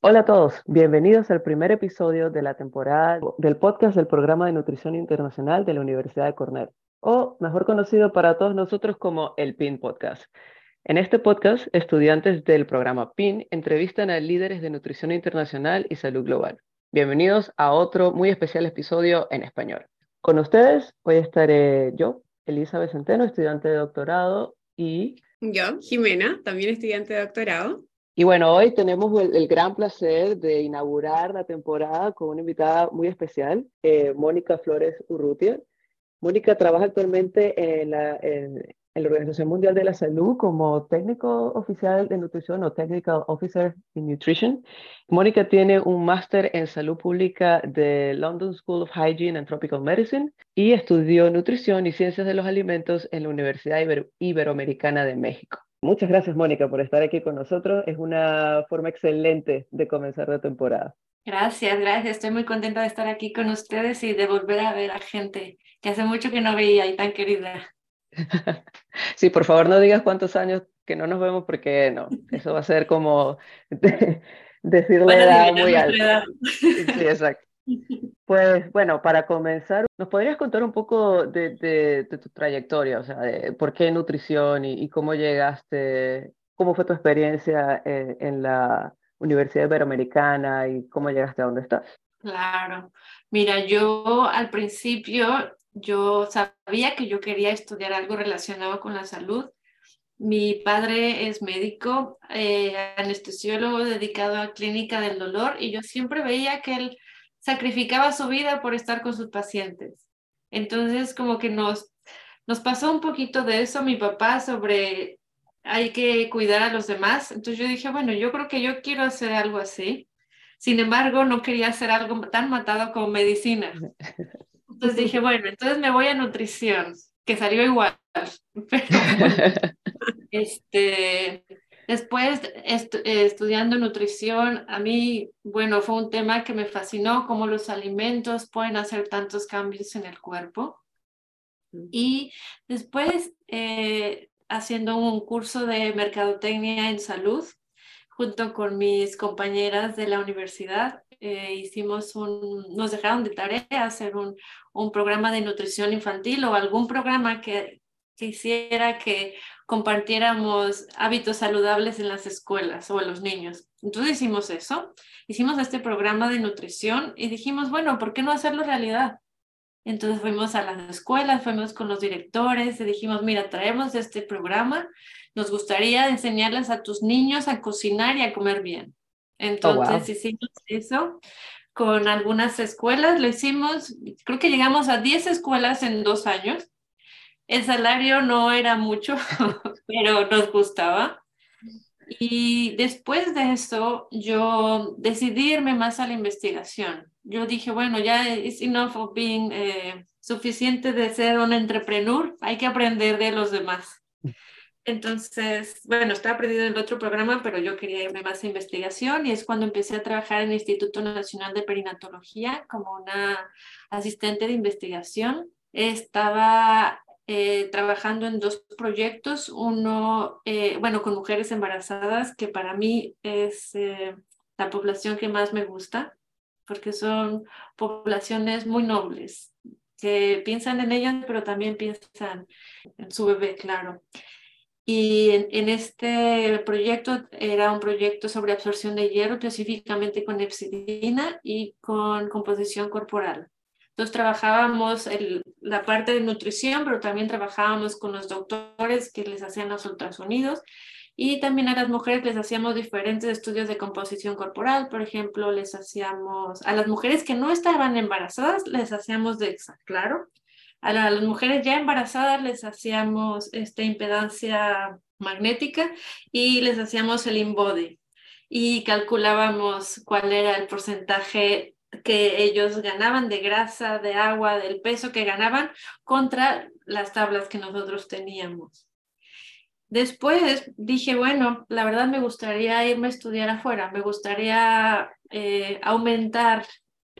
Hola a todos, bienvenidos al primer episodio de la temporada del podcast del Programa de Nutrición Internacional de la Universidad de Cornell, o mejor conocido para todos nosotros como el PIN Podcast. En este podcast, estudiantes del programa PIN entrevistan a líderes de nutrición internacional y salud global. Bienvenidos a otro muy especial episodio en español. Con ustedes hoy estaré yo, Elizabeth Centeno, estudiante de doctorado, y... Yo, Jimena, también estudiante de doctorado. Y bueno, hoy tenemos el, gran placer de inaugurar la temporada con una invitada muy especial, eh, Mónica Flores Urrutia. Mónica trabaja actualmente en la, en, la, Organización Mundial de la Salud como técnico oficial de nutrición o Technical Officer in Nutrition. Mónica tiene un máster en salud pública de London School of Hygiene and Tropical Medicine y estudió nutrición y ciencias de los alimentos en la Universidad Iberoamericana de México. Muchas gracias, Mónica, por estar aquí con nosotros. Es una forma excelente de comenzar la temporada. Gracias, gracias. Estoy muy contenta de estar aquí con ustedes y de volver a ver a gente que hace mucho que no veía y tan querida. Sí, por favor, no digas cuántos años que no nos vemos porque no, eso va a ser como decirle edad muy alta. Sí, exacto. Pues bueno, para comenzar, ¿nos podrías contar un poco de, tu trayectoria? O sea, de por qué nutrición y, cómo llegaste, cómo fue tu experiencia en, en, la Universidad Iberoamericana y cómo llegaste a donde estás. Claro, mira, yo al principio, yo sabía que yo quería estudiar algo relacionado con la salud. Mi padre es médico, eh, anestesiólogo dedicado a clínica del dolor y yo siempre veía que él sacrificaba su vida por estar con sus pacientes. Entonces, como que nos, nos pasó un poquito de eso mi papá sobre hay que cuidar a los demás. Entonces yo dije, bueno, yo creo que yo quiero hacer algo así. Sin embargo, no quería hacer algo tan matado como medicina. Entonces dije, bueno, entonces me voy a nutrición, que salió igual. este, Después, estudiando nutrición, a mí, bueno, fue un tema que me fascinó, cómo los alimentos pueden hacer tantos cambios en el cuerpo. Y después, eh, haciendo un curso de mercadotecnia en salud, junto con mis compañeras de la universidad, eh, hicimos un, nos dejaron de tarea hacer un, un programa de nutrición infantil o algún programa que, que hiciera que compartiéramos hábitos saludables en las escuelas o en los niños. Entonces hicimos eso, hicimos este programa de nutrición y dijimos, bueno, ¿por qué no hacerlo realidad? Entonces fuimos a las escuelas, fuimos con los directores y dijimos, mira, traemos este programa, nos gustaría enseñarles a tus niños a cocinar y a comer bien. Oh, Entonces hicimos eso con algunas escuelas, lo hicimos, creo que llegamos a 10 escuelas en dos años el salario no era mucho, pero nos gustaba. Y después de eso, yo decidí irme más a la investigación. Yo dije, bueno, ya es enough of being eh, suficiente de ser un entrepreneur, hay que aprender de los demás. Entonces, bueno, estaba aprendiendo en el otro programa, pero yo quería irme más a investigación y es cuando empecé a trabajar en el Instituto Nacional de Perinatología como una asistente de investigación. Estaba eh, trabajando en dos proyectos, uno, eh, bueno, con mujeres embarazadas, que para mí es eh, la población que más me gusta, porque son poblaciones muy nobles, que piensan en ellas, pero también piensan en su bebé, claro. Y en, en, este proyecto era un proyecto sobre absorción de hierro, específicamente con epsidina y con composición corporal. Entonces trabajábamos el, la parte de nutrición, pero también trabajábamos con los doctores que les hacían los ultrasonidos y también a las mujeres les hacíamos diferentes estudios de composición corporal. Por ejemplo, les hacíamos, a las mujeres que no estaban embarazadas, les hacíamos DEXA, claro. A, las mujeres ya embarazadas les hacíamos esta impedancia magnética y les hacíamos el InBody y calculábamos cuál era el porcentaje que ellos ganaban de grasa, de agua, del peso que ganaban contra las tablas que nosotros teníamos. Después dije, bueno, la verdad me gustaría irme a estudiar afuera, me gustaría eh, aumentar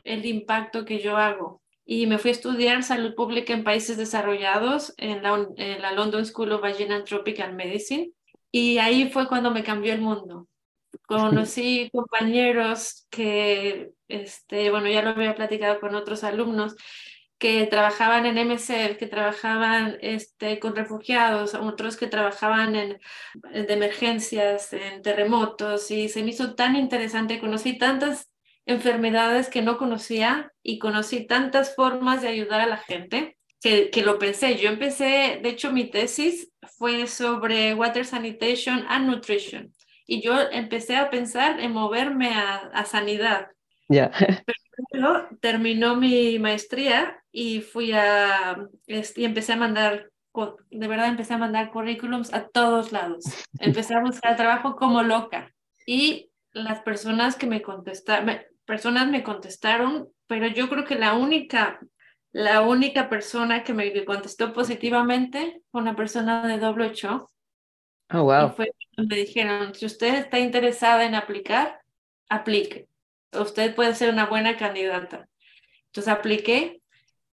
el impacto que yo hago. y me fui a estudiar salud pública en países desarrollados en la, en la London School of Hygiene and Tropical Medicine. Y ahí fue cuando me cambió el mundo. Conocí compañeros que, este, bueno, ya lo había platicado con otros alumnos, que trabajaban en MSF, que trabajaban este, con refugiados, otros que trabajaban en, de emergencias, en terremotos, y se me hizo tan interesante, conocí tantas enfermedades que no conocía y conocí tantas formas de ayudar a la gente que, que, lo pensé. Yo empecé, de hecho mi tesis fue sobre water sanitation and nutrition y yo empecé a pensar en moverme a, a sanidad. Ya. Pero terminó mi maestría y fui a, y empecé a mandar, de verdad empecé a mandar currículums a todos lados. Empecé a buscar trabajo como loca y las personas que me contestaron, personas me contestaron, pero yo creo que la única, la única persona que me contestó positivamente fue una persona de WHO. Oh, wow. Y fue me dijeron, si usted está interesada en aplicar, aplique. Usted puede ser una buena candidata. Entonces apliqué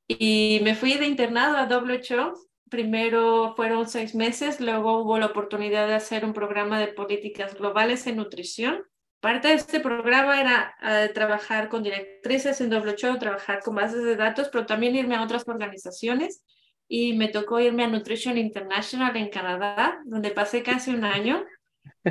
y me fui de internado a WHO. Primero fueron seis meses, luego hubo la oportunidad de hacer un programa de políticas globales en nutrición Parte de este programa era uh, trabajar con directrices en WHO, trabajar con bases de datos, pero también irme a otras organizaciones. Y me tocó irme a Nutrition International en Canadá, donde pasé casi un año.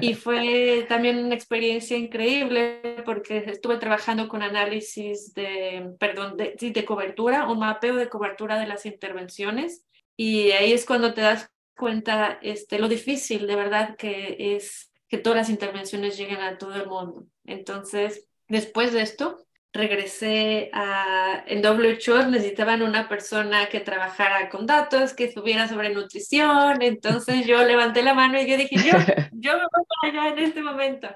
Y fue también una experiencia increíble porque estuve trabajando con análisis de, perdón, de, de cobertura, un mapeo de cobertura de las intervenciones. Y ahí es cuando te das cuenta este, lo difícil de verdad que es que todas las intervenciones lleguen a todo el mundo. Entonces, después de esto, regresé a, en WHO, necesitaban una persona que trabajara con datos, que estuviera sobre nutrición, entonces yo levanté la mano y yo dije, yo, yo me voy para allá en este momento.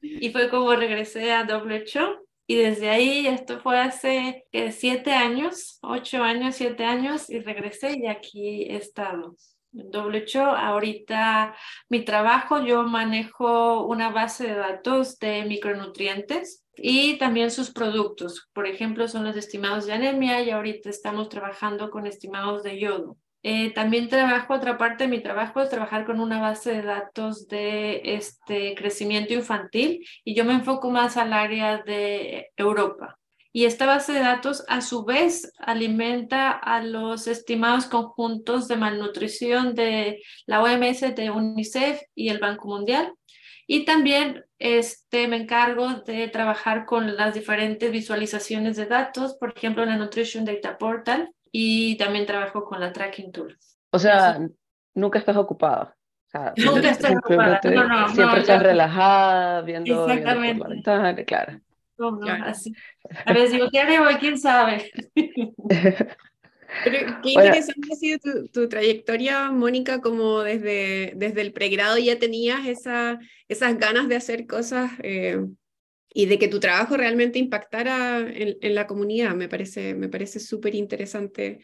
Y fue como regresé a WHO y desde ahí, esto fue hace siete años, ocho años, siete años, y regresé y aquí he estado. WHO, ahorita mi trabajo, yo manejo una base de datos de micronutrientes y también sus productos. Por ejemplo, son los estimados de anemia y ahorita estamos trabajando con estimados de yodo. Eh, también trabajo, otra parte de mi trabajo es trabajar con una base de datos de este crecimiento infantil y yo me enfoco más al área de Europa. Y esta base de datos a su vez alimenta a los estimados conjuntos de malnutrición de la OMS, de UNICEF y el Banco Mundial. Y también este, me encargo de trabajar con las diferentes visualizaciones de datos, por ejemplo, la Nutrition Data Portal, y también trabajo con la Tracking Tool. O sea, nunca estás ocupada. O sea, nunca estás ocupada. No, no, siempre no, estás relajada, viendo, Exactamente. viendo por la ventana, claro. No, no, así. A veces digo, ¿qué haré hoy? ¿Quién sabe? Pero qué interesante ha sido tu, tu, trayectoria, Mónica, como desde, desde el pregrado ya tenías esa, esas ganas de hacer cosas eh, y de que tu trabajo realmente impactara en, en la comunidad. Me parece me parece súper interesante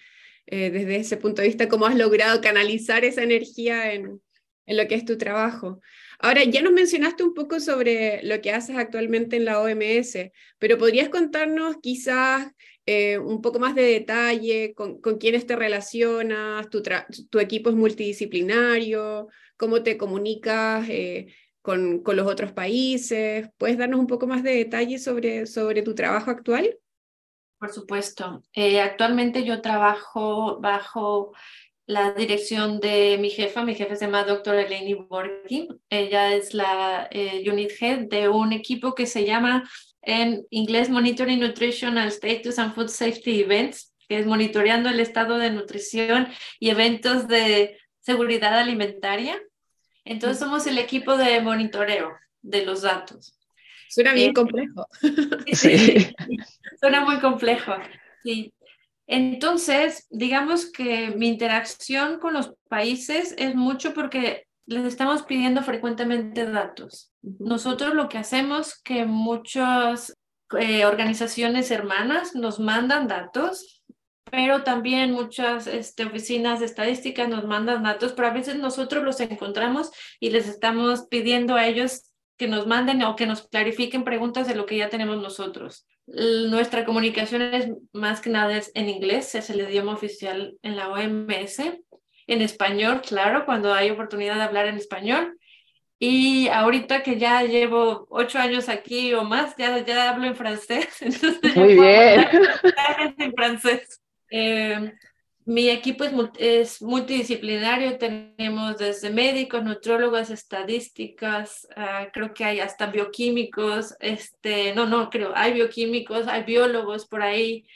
eh, desde ese punto de vista, cómo has logrado canalizar esa energía en, en lo que es tu trabajo. Ahora, ya nos mencionaste un poco sobre lo que haces actualmente en la OMS, pero ¿podrías contarnos quizás eh, un poco más de detalle con, con quiénes te relacionas, tu, tu, equipo es multidisciplinario, cómo te comunicas eh, con, con, los otros países? ¿Puedes darnos un poco más de detalle sobre, sobre tu trabajo actual? Por supuesto. Eh, actualmente yo trabajo bajo la dirección de mi jefa. Mi jefa se llama doctora Eleni Borgi. Ella es la eh, unit head de un equipo que se llama en inglés Monitoring Nutritional Status and Food Safety Events, que es monitoreando el estado de nutrición y eventos de seguridad alimentaria. Entonces somos el equipo de monitoreo de los datos. Suena bien eh, complejo. Sí, suena muy complejo. Sí, entonces, digamos que mi interacción con los países es mucho porque les estamos pidiendo frecuentemente datos. Nosotros lo que hacemos que muchas eh, organizaciones hermanas nos mandan datos, pero también muchas este, oficinas de estadística nos mandan datos, pero a veces nosotros los encontramos y les estamos pidiendo a ellos que nos manden o que nos clarifiquen preguntas de lo que ya tenemos nosotros. Nuestra comunicación es más que nada en inglés, es el idioma oficial en la OMS. En español, claro, cuando hay oportunidad de hablar en español. Y ahorita que ya llevo ocho años aquí o más, ya, ya hablo en francés. Entonces Muy bien. En francés. Eh, mi equipo es, multidisciplinario, tenemos desde médicos, nutrólogos, estadísticas, uh, creo que hay hasta bioquímicos, este, no, no, creo, hay bioquímicos, hay biólogos por ahí.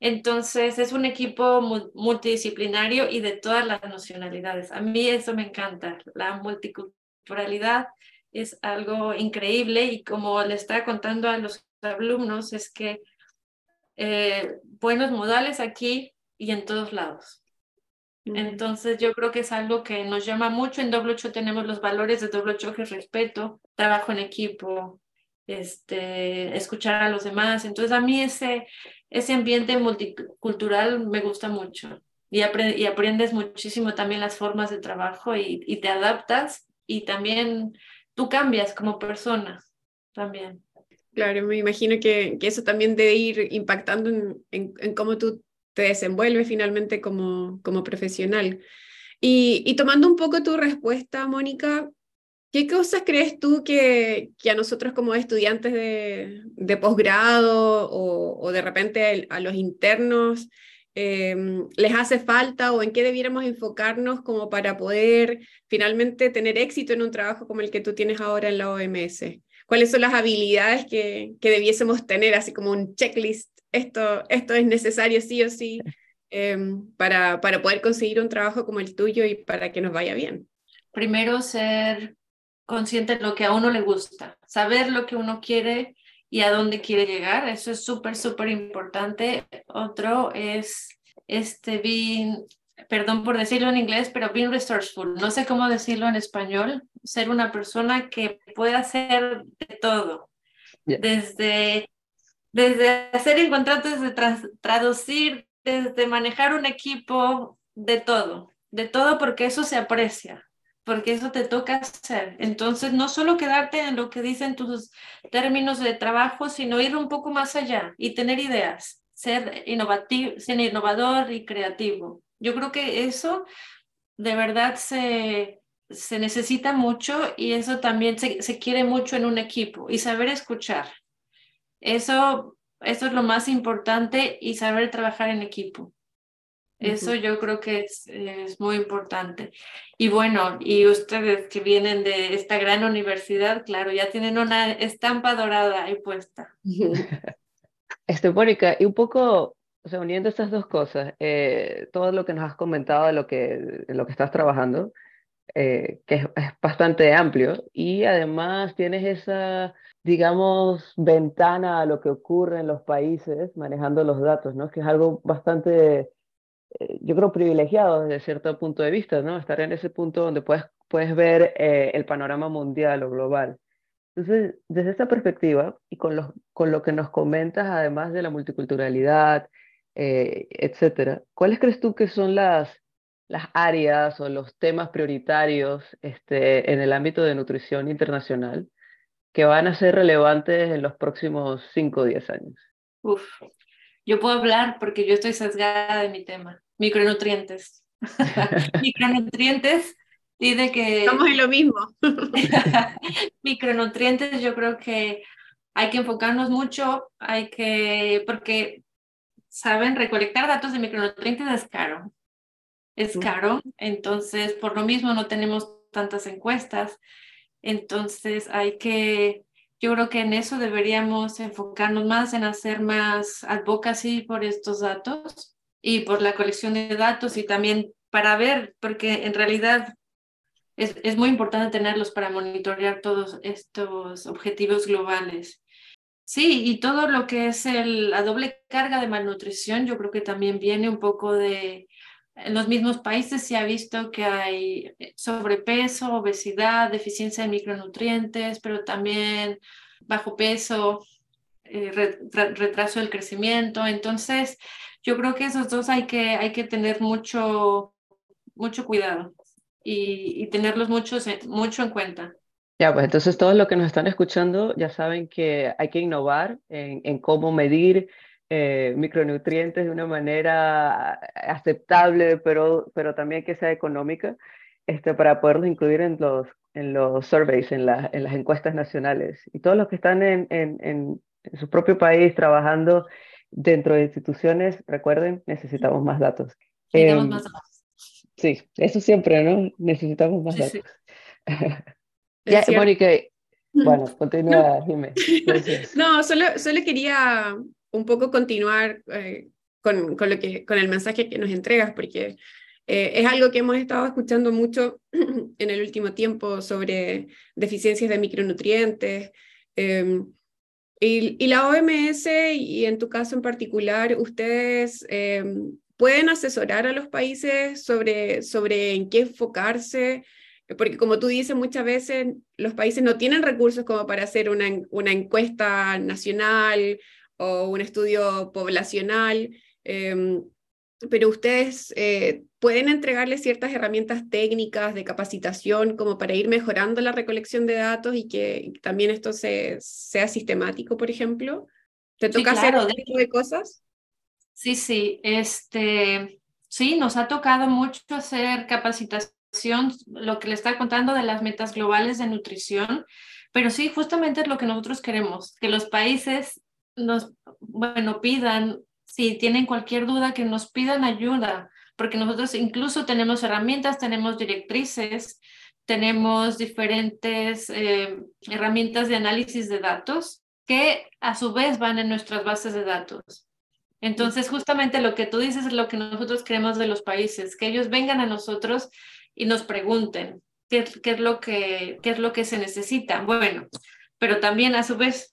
Entonces es un equipo multidisciplinario y de todas las nacionalidades. A mí eso me encanta, la multiculturalidad es algo increíble y como le estaba contando a los alumnos es que eh, buenos modales aquí y en todos lados. Entonces yo creo que es algo que nos llama mucho. En doble 8 tenemos los valores de doble 8 que es respeto, trabajo en equipo, este, escuchar a los demás. Entonces a mí ese, ese ambiente multicultural me gusta mucho y, y aprendes muchísimo también las formas de trabajo y, y, te adaptas y también tú cambias como persona también. Claro, me imagino que, que eso también debe ir impactando en, en, en cómo tú te desenvuelve finalmente como, como profesional. Y, tomando un poco tu respuesta, Mónica, ¿qué cosas crees tú que, que a nosotros como estudiantes de, de posgrado o, o, de repente a los internos eh, les hace falta o en qué debiéramos enfocarnos como para poder finalmente tener éxito en un trabajo como el que tú tienes ahora en la OMS? ¿Cuáles son las habilidades que, que debiésemos tener, así como un checklist esto, esto es necesario sí o sí em, para, para poder conseguir un trabajo como el tuyo y para que nos vaya bien? Primero, ser consciente de lo que a uno le gusta, saber lo que uno quiere y a dónde quiere llegar. Eso es súper, súper importante. Otro es este being, perdón por decirlo en inglés, pero being resourceful. No sé cómo decirlo en español. Ser una persona que pueda hacer de todo. Desde desde hacer en contratos, desde traducir, desde manejar un equipo, de todo, de todo porque eso se aprecia, porque eso te toca hacer. Entonces, no solo quedarte en lo que dicen tus términos de trabajo, sino ir un poco más allá y tener ideas, ser innovativo, ser innovador y creativo. Yo creo que eso de verdad se, se necesita mucho y eso también se, se quiere mucho en un equipo y saber escuchar. Eso, eso es lo más importante y saber trabajar en equipo. Eso yo creo que es, es, muy importante. Y bueno, y ustedes que vienen de esta gran universidad, claro, ya tienen una estampa dorada ahí puesta. Este, Mónica, y un poco, o sea, uniendo estas dos cosas, eh, todo lo que nos has comentado de lo que, de lo que estás trabajando, eh, que es, bastante amplio, y además tienes esa digamos, ventana a lo que ocurre en los países manejando los datos, ¿no? Que es algo bastante, eh, yo creo, privilegiado desde cierto punto de vista, ¿no? Estar en ese punto donde puedes, puedes ver eh, el panorama mundial o global. Entonces, desde esta perspectiva y con, los, con lo que nos comentas, además de la multiculturalidad, etcétera, ¿cuáles crees tú que son las, las áreas o los temas prioritarios este, en el ámbito de nutrición internacional que van a ser relevantes en los próximos 5 o 10 años? Uf, yo puedo hablar porque yo estoy sesgada de mi tema. Micronutrientes. Micronutrientes dice que... Estamos en lo mismo. Micronutrientes yo creo que hay que enfocarnos mucho, hay que, porque, saben, recolectar datos de micronutrientes es caro. Es caro, entonces por lo mismo no tenemos tantas encuestas. Entonces hay que, yo creo que en eso deberíamos enfocarnos más en hacer más advocacy por estos datos y por la colección de datos y también para ver, porque en realidad es, es muy importante tenerlos para monitorear todos estos objetivos globales. Sí, y todo lo que es el, la doble carga de malnutrición, yo creo que también viene un poco de, en los mismos países se ha visto que hay sobrepeso, obesidad, deficiencia de micronutrientes, pero también bajo peso, eh, retraso del crecimiento. Entonces, yo creo que esos dos hay que, hay que tener mucho, mucho cuidado y, tenerlos mucho, mucho en cuenta. Ya, pues entonces todos los que nos están escuchando ya saben que hay que innovar en cómo medir eh, micronutrientes de una manera aceptable, pero, pero también que sea económica, este, para poderlos incluir en los, en los surveys, en, la, en las encuestas nacionales. Y todos los que están en, en, en, su propio país trabajando dentro de instituciones, recuerden, necesitamos más datos. Necesitamos eh, más datos. Sí, eso siempre, ¿no? Necesitamos más datos. ya, Mónica, bueno, continúa, no. No, solo, solo quería un poco continuar eh, con, con, lo que, con el mensaje que nos entregas, porque eh, es algo que hemos estado escuchando mucho en el último tiempo sobre deficiencias de micronutrientes. Em, y, y, la OMS, y en tu caso en particular, ustedes em, pueden asesorar a los países sobre, sobre en qué enfocarse, porque como tú dices, muchas veces los países no tienen recursos como para hacer una, una encuesta nacional o un estudio poblacional, em, pero ustedes eh, pueden entregarles ciertas herramientas técnicas de capacitación como para ir mejorando la recolección de datos y que también esto se, sea sistemático, por ejemplo. ¿Te toca hacer este tipo de cosas? Sí, sí, este, sí, nos ha tocado mucho hacer capacitación, lo que le está contando de las metas globales de nutrición, pero sí, justamente es lo que nosotros queremos, que los países nos, bueno, pidan, si tienen cualquier duda, que nos pidan ayuda, porque nosotros incluso tenemos herramientas, tenemos directrices, tenemos diferentes eh, herramientas de análisis de datos que a su vez van en nuestras bases de datos. Entonces, justamente lo que tú dices es lo que nosotros queremos de los países, que ellos vengan a nosotros y nos pregunten qué, qué es, lo que, qué es lo que se necesita. Bueno, pero también a su vez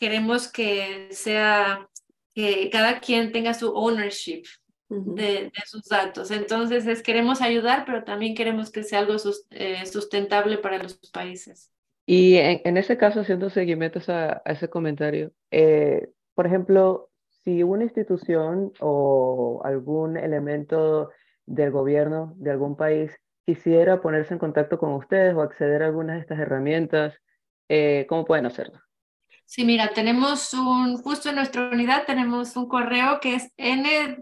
queremos que sea, que cada quien tenga su ownership de, sus datos. Entonces, es, queremos ayudar, pero también queremos que sea algo eh, sustentable para los países. Y en, ese caso, haciendo seguimiento a, ese comentario, eh, por ejemplo, si una institución o algún elemento del gobierno de algún país quisiera ponerse en contacto con ustedes o acceder a algunas de estas herramientas, eh, ¿cómo pueden hacerlo? Sí, mira, tenemos un, justo en nuestra unidad tenemos un correo que es nfsdata.int.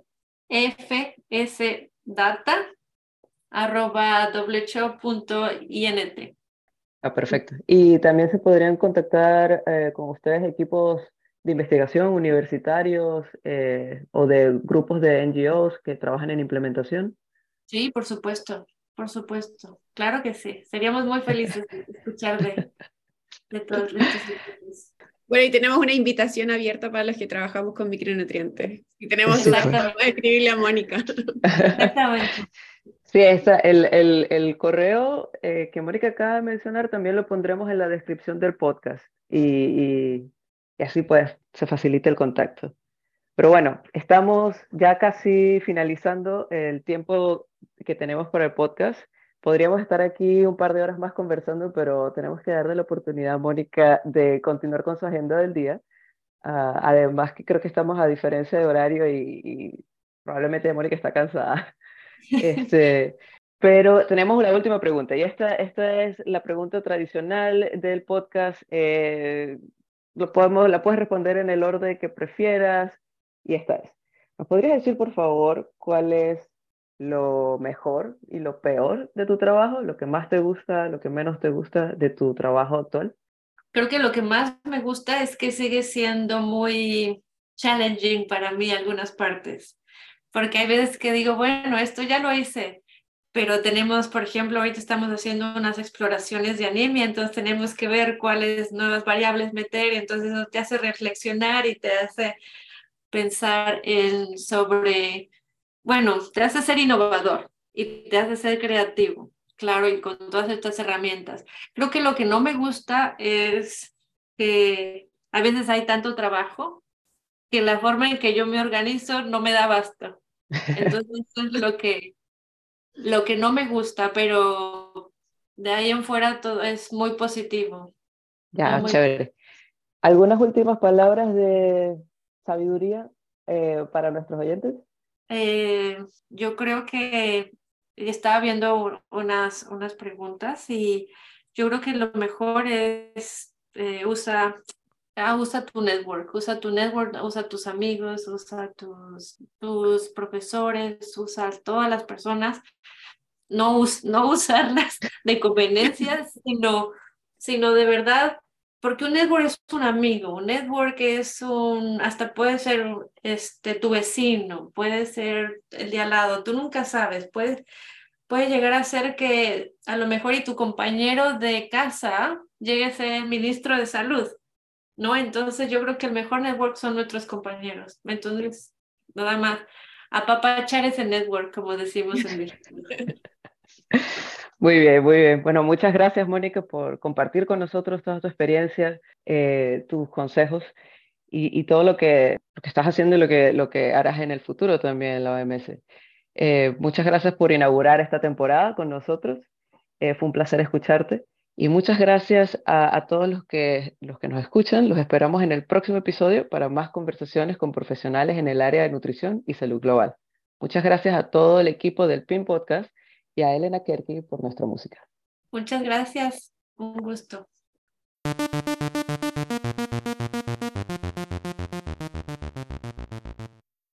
Ah, perfecto. Y también se podrían contactar eh, con ustedes equipos de investigación universitarios eh, o de grupos de NGOs que trabajan en implementación. Sí, por supuesto, por supuesto. Claro que sí. Seríamos muy felices de escuchar de, de todos estos. Bueno, y tenemos una invitación abierta para los que trabajamos con micronutrientes. Y tenemos que escribirle a Mónica. Exactamente. Sí, esa, el, el, el, correo eh, que Mónica acaba de mencionar también lo pondremos en la descripción del podcast y, y, y así pues se facilita el contacto. Pero bueno, estamos ya casi finalizando el tiempo que tenemos para el podcast. Podríamos estar aquí un par de horas más conversando, pero tenemos que darle la oportunidad a Mónica de continuar con su agenda del día. Uh, además que creo que estamos a diferencia de horario y, y probablemente Mónica está cansada. Este, pero tenemos una última pregunta y esta, esta es la pregunta tradicional del podcast. Eh, lo podemos, la puedes responder en el orden que prefieras y esta es. ¿Nos podrías decir, por favor, cuál es lo mejor y lo peor de tu trabajo, lo que más te gusta, lo que menos te gusta de tu trabajo actual? Creo que lo que más me gusta es que sigue siendo muy challenging para mí algunas partes, porque hay veces que digo, bueno, esto ya lo hice, pero tenemos, por ejemplo, ahorita estamos haciendo unas exploraciones de anemia, entonces tenemos que ver cuáles nuevas variables meter, entonces eso te hace reflexionar y te hace pensar en sobre bueno, te hace ser innovador y te hace ser creativo, claro, y con todas estas herramientas. Creo que lo que no me gusta es que a veces hay tanto trabajo que la forma en que yo me organizo no me da basta. Entonces, eso es lo que, lo que no me gusta, pero de ahí en fuera todo es muy positivo. Ya, chévere. ¿Algunas últimas palabras de sabiduría eh, para nuestros oyentes? Eh, yo creo que estaba viendo unas, unas preguntas y yo creo que lo mejor es eh, usa, ah, usa tu network, usa tu network, usa tus amigos, usa tus, tus profesores, usa todas las personas, no, no usarlas de conveniencia, sino, sino de verdad porque un network es un amigo, un network es un, hasta puede ser este, tu vecino, puede ser el de al lado, tú nunca sabes, puede, puede llegar a ser que a lo mejor y tu compañero de casa llegue a ser ministro de salud, ¿no? Entonces yo creo que el mejor network son nuestros compañeros, entonces nada más, apapachar ese network, como decimos en México. Muy bien, muy bien. Bueno, muchas gracias, Mónica, por compartir con nosotros toda tu experiencia, eh, tus consejos y, todo lo que, estás haciendo y lo que, lo harás en el futuro también en la OMS. Eh, muchas gracias por inaugurar esta temporada con nosotros. Eh, fue un placer escucharte. Y muchas gracias a, todos los que nos escuchan. Los esperamos en el próximo episodio para más conversaciones con profesionales en el área de nutrición y salud global. Muchas gracias a todo el equipo del PIN Podcast y a Elena Kerky por nuestra música. Muchas gracias, un gusto.